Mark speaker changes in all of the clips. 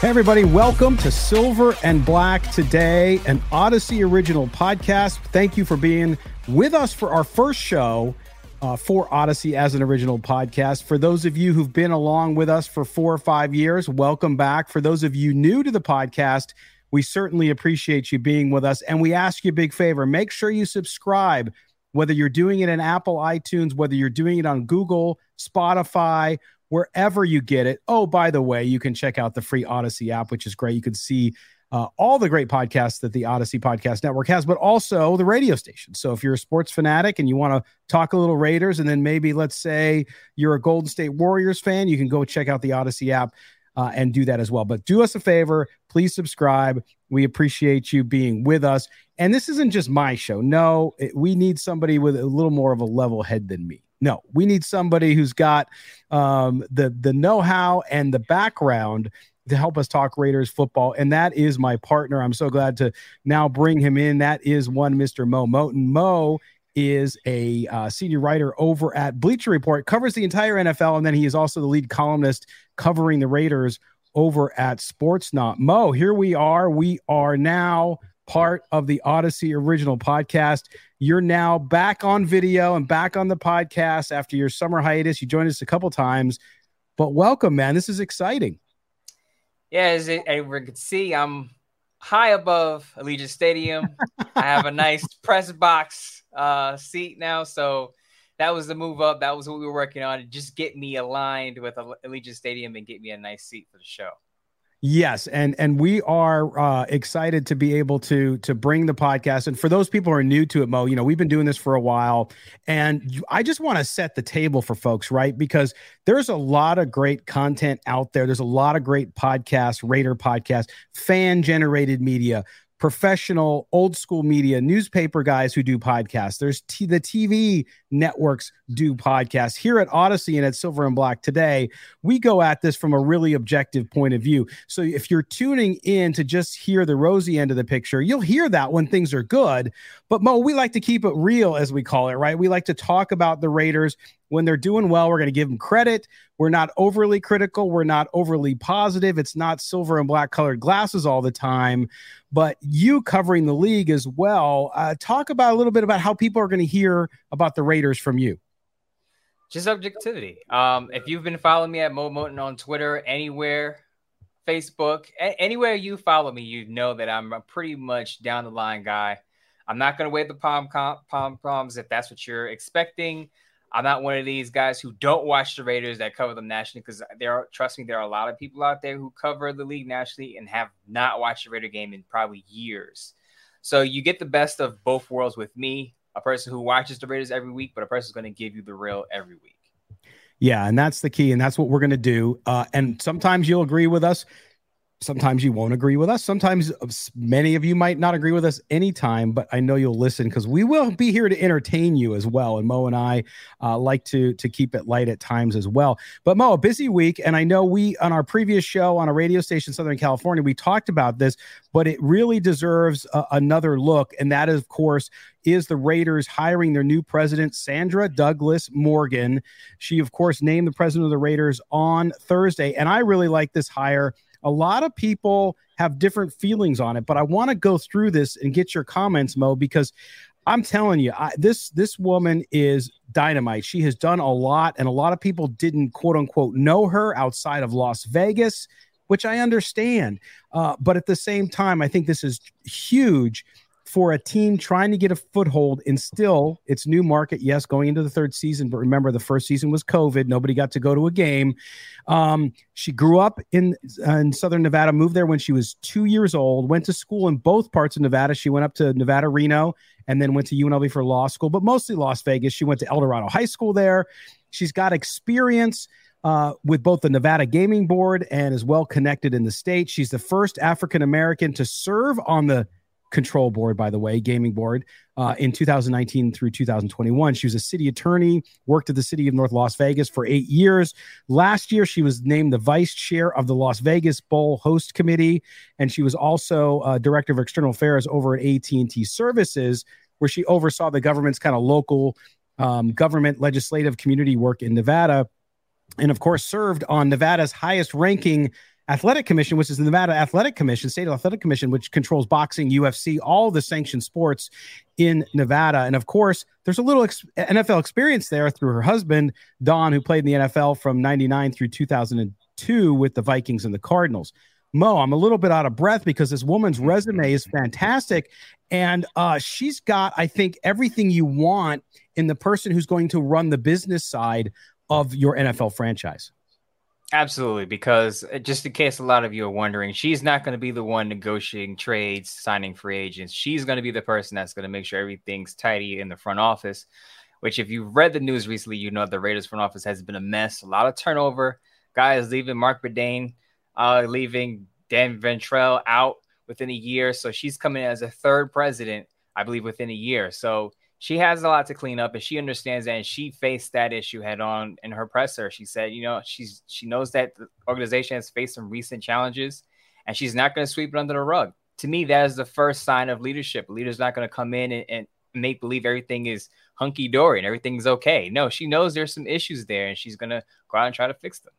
Speaker 1: Hey, everybody, welcome to Silver and Black Today, an Odyssey original podcast. Thank you for being with us for our first show uh, for Odyssey as an original podcast. For those of you who've been along with us for four or five years, welcome back. For those of you new to the podcast, we certainly appreciate you being with us. And we ask you a big favor make sure you subscribe, whether you're doing it in Apple iTunes, whether you're doing it on Google, Spotify, wherever you get it. Oh, by the way, you can check out the free Odyssey app, which is great. You can see uh, all the great podcasts that the Odyssey Podcast Network has, but also the radio station. So if you're a sports fanatic and you want to talk a little Raiders, and then maybe let's say you're a Golden State Warriors fan, you can go check out the Odyssey app. Uh, and do that as well. But do us a favor, please subscribe. We appreciate you being with us. And this isn't just my show. No, it, we need somebody with a little more of a level head than me. No, we need somebody who's got um, the the know how and the background to help us talk Raiders football, and that is my partner. I'm so glad to now bring him in. That is one Mr. Mo Moton. Mo is a uh, senior writer over at Bleacher Report, covers the entire NFL, and then he is also the lead columnist covering the Raiders over at Sportsnaut. Mo, here we are. We are now part of the Odyssey original podcast. You're now back on video and back on the podcast after your summer hiatus. You joined us a couple times, but welcome, man. This is exciting.
Speaker 2: Yeah, as everyone can see, I'm high above Allegiant Stadium. I have a nice press box uh, seat now, so that was the move up. That was what we were working on just get me aligned with Allegiant Stadium and get me a nice seat for the show.
Speaker 1: Yes, and and we are uh, excited to be able to to bring the podcast. And for those people who are new to it, Mo, you know we've been doing this for a while, and I just want to set the table for folks, right? Because there's a lot of great content out there. There's a lot of great podcasts, Raider podcasts, fan generated media professional old school media newspaper guys who do podcasts. There's t- the tv networks do podcasts. Here at odyssey and at silver and black today we go at this from a really objective point of view. So if you're tuning in to just hear the rosy end of the picture you'll hear that when things are good. But mo we like to keep it real as we call it right? We like to talk about the raiders when they're doing well, we're going to give them credit. We're not overly critical. We're not overly positive. It's not silver and black colored glasses all the time. But you covering the league as well, uh, talk about a little bit about how people are going to hear about the Raiders from you.
Speaker 2: Just objectivity. Um, if you've been following me at Mo Moton on Twitter, anywhere, Facebook, a- anywhere you follow me, you know that I'm a pretty much down the line guy. I'm not going to wave the palm palm palms if that's what you're expecting. I'm not one of these guys who don't watch the Raiders that cover them nationally because there are, trust me, there are a lot of people out there who cover the league nationally and have not watched the Raider game in probably years. So you get the best of both worlds with me, a person who watches the Raiders every week, but a person who's going to give you the real every week.
Speaker 1: Yeah, and that's the key, and that's what we're going to do. Uh, and sometimes you'll agree with us. Sometimes you won't agree with us. Sometimes uh, many of you might not agree with us anytime, but I know you'll listen because we will be here to entertain you as well. And Mo and I uh, like to to keep it light at times as well. But Mo, a busy week, and I know we on our previous show on a radio station, Southern California, we talked about this, but it really deserves another look, and that is, of course, is the Raiders hiring their new president, Sandra Douglas Morgan. She, of course, named the president of the Raiders on Thursday, and I really like this hire a lot of people have different feelings on it, but I want to go through this and get your comments, Mo, because I'm telling you, I, this this woman is dynamite. She has done a lot, and a lot of people didn't quote unquote know her outside of Las Vegas, which I understand. Uh, but at the same time, I think this is huge for a team trying to get a foothold in still its new market. Yes, going into the third season, but remember the first season was COVID. Nobody got to go to a game. Um, she grew up in uh, in Southern Nevada, moved there when she was two years old. Went to school in both parts of Nevada. She went up to Nevada, Reno, and then went to UNLV for law school, but mostly Las Vegas. She went to El Dorado High School there. She's got experience. Uh, with both the Nevada Gaming Board and is well connected in the state. She's the first African American to serve on the control board, by the way, gaming board, uh, in 2019 through 2021. She was a city attorney, worked at the city of North Las Vegas for eight years. Last year, she was named the vice chair of the Las Vegas Bowl Host Committee, and she was also uh, director of external affairs over at AT&T Services, where she oversaw the government's kind of local um, government legislative community work in Nevada. And of course, served on Nevada's highest ranking Athletic Commission, which is the Nevada Athletic Commission, State Athletic Commission, which controls boxing, UFC, all the sanctioned sports in Nevada. And of course, there's a little ex- NFL experience there through her husband, Don, who played in the NFL from 99 through 2002 with the Vikings and the Cardinals. Mo, I'm a little bit out of breath because this woman's resume is fantastic. And uh, she's got, I think, everything you want in the person who's going to run the business side of your NFL franchise.
Speaker 2: Absolutely, because uh, just in case a lot of you are wondering, she's not going to be the one negotiating trades, signing free agents. She's going to be the person that's going to make sure everything's tidy in the front office. Which, if you've read the news recently, you know the Raiders front office has been a mess, a lot of turnover. Guys leaving, Mark Badain uh, leaving, Dan Ventrell out within a year. So she's coming as a third president, I believe, within a year. So she has a lot to clean up and she understands that and she faced that issue head on in her presser. She said you know she's she knows that the organization has faced some recent challenges and she's not going to sweep it under the rug. To me that is the first sign of leadership. A leader's not going to come in and, and make believe everything is hunky-dory and everything's okay. No she knows there's some issues there and she's going to go out and try to fix them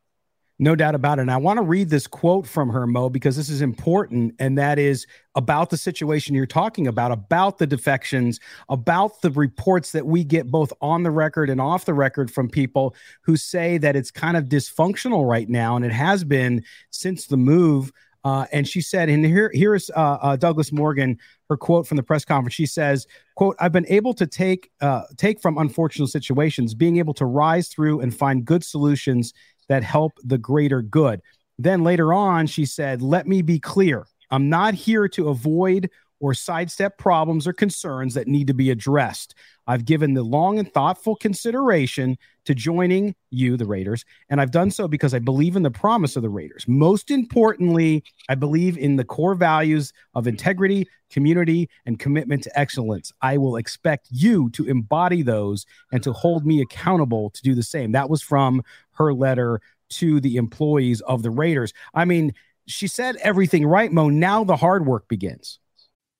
Speaker 1: no doubt about it. And I want to read this quote from her, Mo, because this is important. And that is about the situation you're talking about, about the defections, about the reports that we get both on the record and off the record from people who say that it's kind of dysfunctional right now. And it has been since the move. Uh, and she said, and here, here's uh, uh, Douglas Morgan, her quote from the press conference. She says, "quote I've been able to take uh, take from unfortunate situations, being able to rise through and find good solutions that help the greater good. Then later on, she said, Let me be clear. I'm not here to avoid or sidestep problems or concerns that need to be addressed. I've given the long and thoughtful consideration to joining you, the Raiders, and I've done so because I believe in the promise of the Raiders. Most importantly, I believe in the core values of integrity, community, and commitment to excellence. I will expect you to embody those and to hold me accountable to do the same. That was from her letter to the employees of the Raiders. I mean, she said everything right, Mo. Now the hard work begins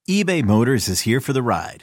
Speaker 3: eBay Motors is here for the ride.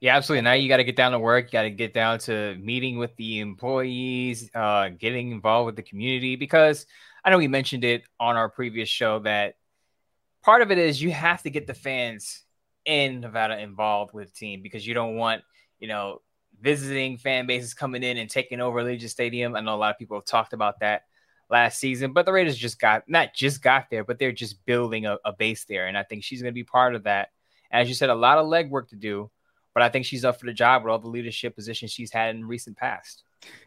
Speaker 2: Yeah, absolutely. Now you got to get down to work. You got to get down to meeting with the employees, uh, getting involved with the community. Because I know we mentioned it on our previous show that part of it is you have to get the fans in Nevada involved with the team because you don't want, you know, visiting fan bases coming in and taking over Allegiant Stadium. I know a lot of people have talked about that last season, but the Raiders just got not just got there, but they're just building a, a base there. And I think she's going to be part of that. As you said, a lot of legwork to do, but I think she's up for the job with all the leadership positions she's had in recent past.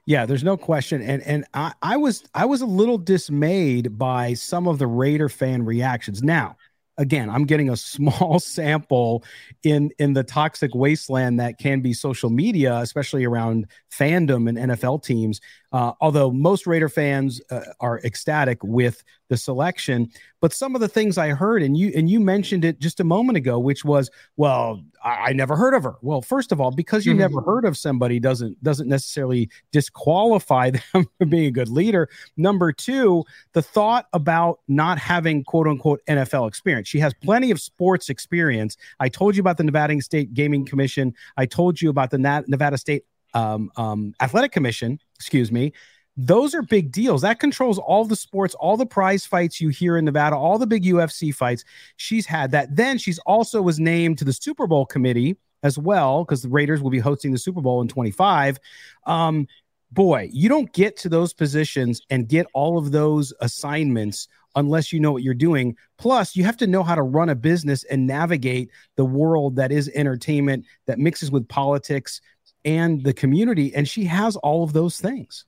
Speaker 1: Yeah, there's no question. And and I, I was I was a little dismayed by some of the Raider fan reactions. Now, again i'm getting a small sample in in the toxic wasteland that can be social media especially around fandom and nfl teams uh, although most raider fans uh, are ecstatic with the selection but some of the things i heard and you and you mentioned it just a moment ago which was well i, I never heard of her. Well first of all because you mm-hmm. never heard of somebody doesn't doesn't necessarily disqualify them from being a good leader. Number two the thought about not having quote unquote nfl experience. She has plenty of sports experience. I told you about the nevada state gaming commission. I told you about the nevada state um, um, athletic commission excuse me those are big deals. That controls all the sports, all the prize fights you hear in Nevada, all the big UFC fights. She's had that. Then she's also was named to the Super Bowl committee as well because the Raiders will be hosting the Super Bowl in 25. Um, boy, you don't get to those positions and get all of those assignments unless you know what you're doing. Plus, you have to know how to run a business and navigate the world that is entertainment that mixes with politics and the community. And she has all of those things.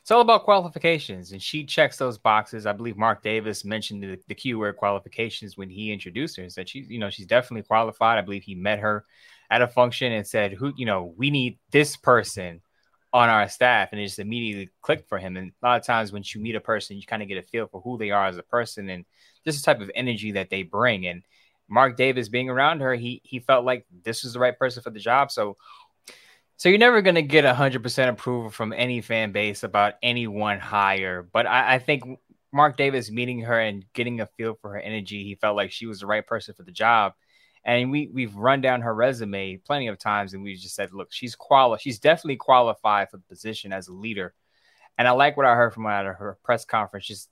Speaker 2: It's all about qualifications, and she checks those boxes. I believe Mark Davis mentioned the, the keyword qualifications when he introduced her and said she's, you know, she's definitely qualified. I believe he met her at a function and said, "Who, you know, we need this person on our staff," and it just immediately clicked for him. And a lot of times, when you meet a person, you kind of get a feel for who they are as a person and just the type of energy that they bring. And Mark Davis being around her, he he felt like this was the right person for the job. So so you're never going to get 100% approval from any fan base about any one hire. But I, I, think Mark Davis meeting her and getting a feel for her energy, he felt like she was the right person for the job. And we we've run down her resume plenty of times, and we just said, look, she's quali- she's definitely qualified for the position as a leader. And I like what I heard from her at her press conference, just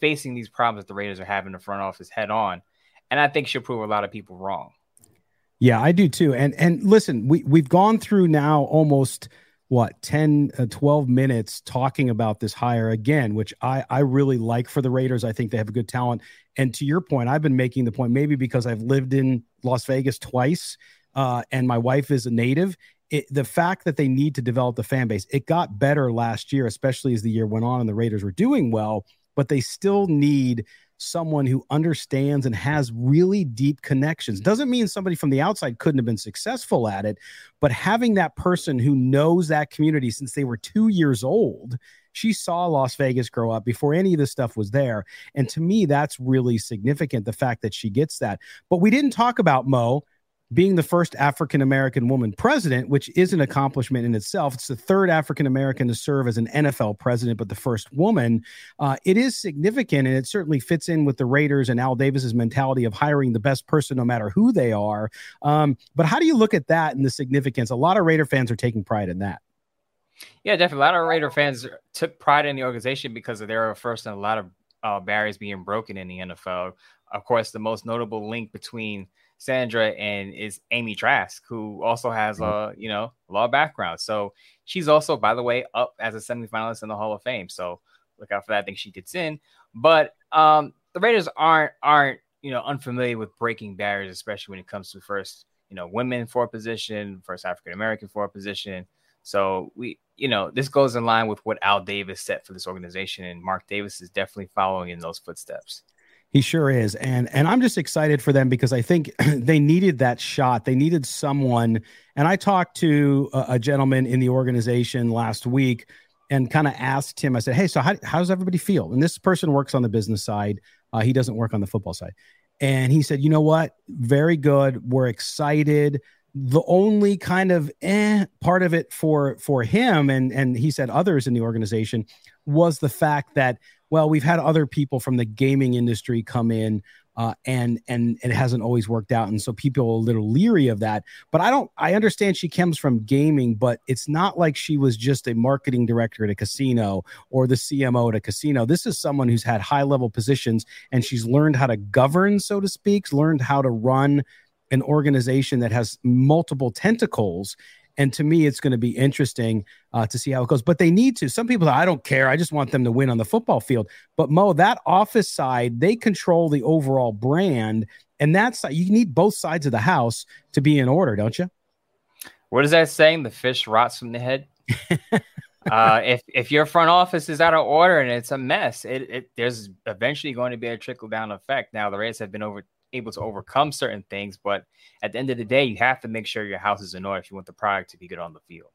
Speaker 2: facing these problems that the Raiders are having in the front office head on. And I think she'll prove a lot of people wrong.
Speaker 1: Yeah, I do too. And and listen, we we've gone through now almost what 10 uh, 12 minutes talking about this hire again which i i really like for the raiders i think they have a good talent and to your point i've been making the point maybe because i've lived in las vegas twice uh, and my wife is a native it, the fact that they need to develop the fan base it got better last year especially as the year went on and the raiders were doing well but they still need someone who understands and has really deep connections. Doesn't mean somebody from the outside couldn't have been successful at it, but having that person who knows that community since they were two years old. She saw Las Vegas grow up before any of this stuff was there. And to me, that's really significant, the fact that she gets that. But we didn't talk about Mo being the first African American woman president, which is an accomplishment in itself. It's the third African American to serve as an NFL president, but the first woman. Uh, it is significant, and it certainly fits in with the Raiders and Al Davis's mentality of hiring the best person, no matter who they are. Um, but how do you look at that and the significance? A lot of Raider fans are taking pride in that.
Speaker 2: Yeah, definitely. A lot of Raider fans took pride in the organization because of their first and a lot of uh, barriers being broken in the NFL. Of course, the most notable link between Sandra and is Amy Trask, who also has a you know law background. So she's also, by the way, up as a semifinalist in the Hall of Fame. So look out for that. I think she gets in. But um, the Raiders aren't aren't you know unfamiliar with breaking barriers, especially when it comes to first you know women for a position, first African American for a position. So we you know this goes in line with what Al Davis set for this organization, and Mark Davis is definitely following in those footsteps.
Speaker 1: He sure is. And and I'm just excited for them because I think they needed that shot. They needed someone. And I talked to a, a gentleman in the organization last week and kind of asked him. I said, "Hey, so how, how does everybody feel?" And this person works on the business side. Uh, he doesn't work on the football side. And he said, "You know what? Very good. We're excited." the only kind of eh part of it for for him and and he said others in the organization was the fact that well we've had other people from the gaming industry come in uh, and and it hasn't always worked out and so people are a little leery of that but i don't i understand she comes from gaming but it's not like she was just a marketing director at a casino or the cmo at a casino this is someone who's had high level positions and she's learned how to govern so to speak learned how to run an organization that has multiple tentacles. And to me, it's going to be interesting uh, to see how it goes. But they need to. Some people, I don't care. I just want them to win on the football field. But Mo, that office side, they control the overall brand, and that's you need both sides of the house to be in order, don't you?
Speaker 2: What is that saying? The fish rots from the head. uh, if if your front office is out of order and it's a mess, it, it there's eventually going to be a trickle down effect. Now the Rays have been over able to overcome certain things. But at the end of the day, you have to make sure your house is in order if you want the product to be good on the field.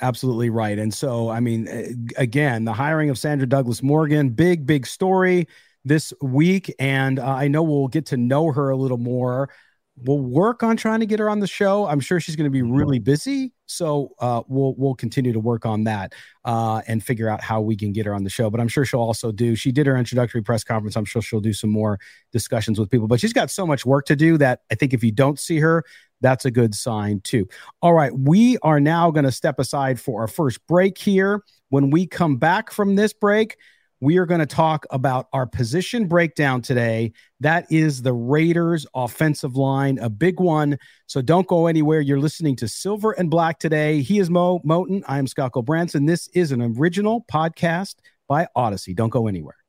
Speaker 1: Absolutely right. And so, I mean, again, the hiring of Sandra Douglas Morgan, big, big story this week. And uh, I know we'll get to know her a little more we'll work on trying to get her on the show. I'm sure she's going to be really busy, so uh, we'll we'll continue to work on that uh, and figure out how we can get her on the show. But I'm sure she'll also do. She did her introductory press conference. I'm sure she'll do some more discussions with people. But she's got so much work to do that I think if you don't see her, that's a good sign too. All right, we are now going to step aside for our first break here. When we come back from this break we are going to talk about our position breakdown today. That is the Raiders offensive line, a big one. So don't go anywhere. You're listening to Silver and Black today. He is Mo Moton. I am Scott Branson. This is an original podcast by Odyssey. Don't go anywhere.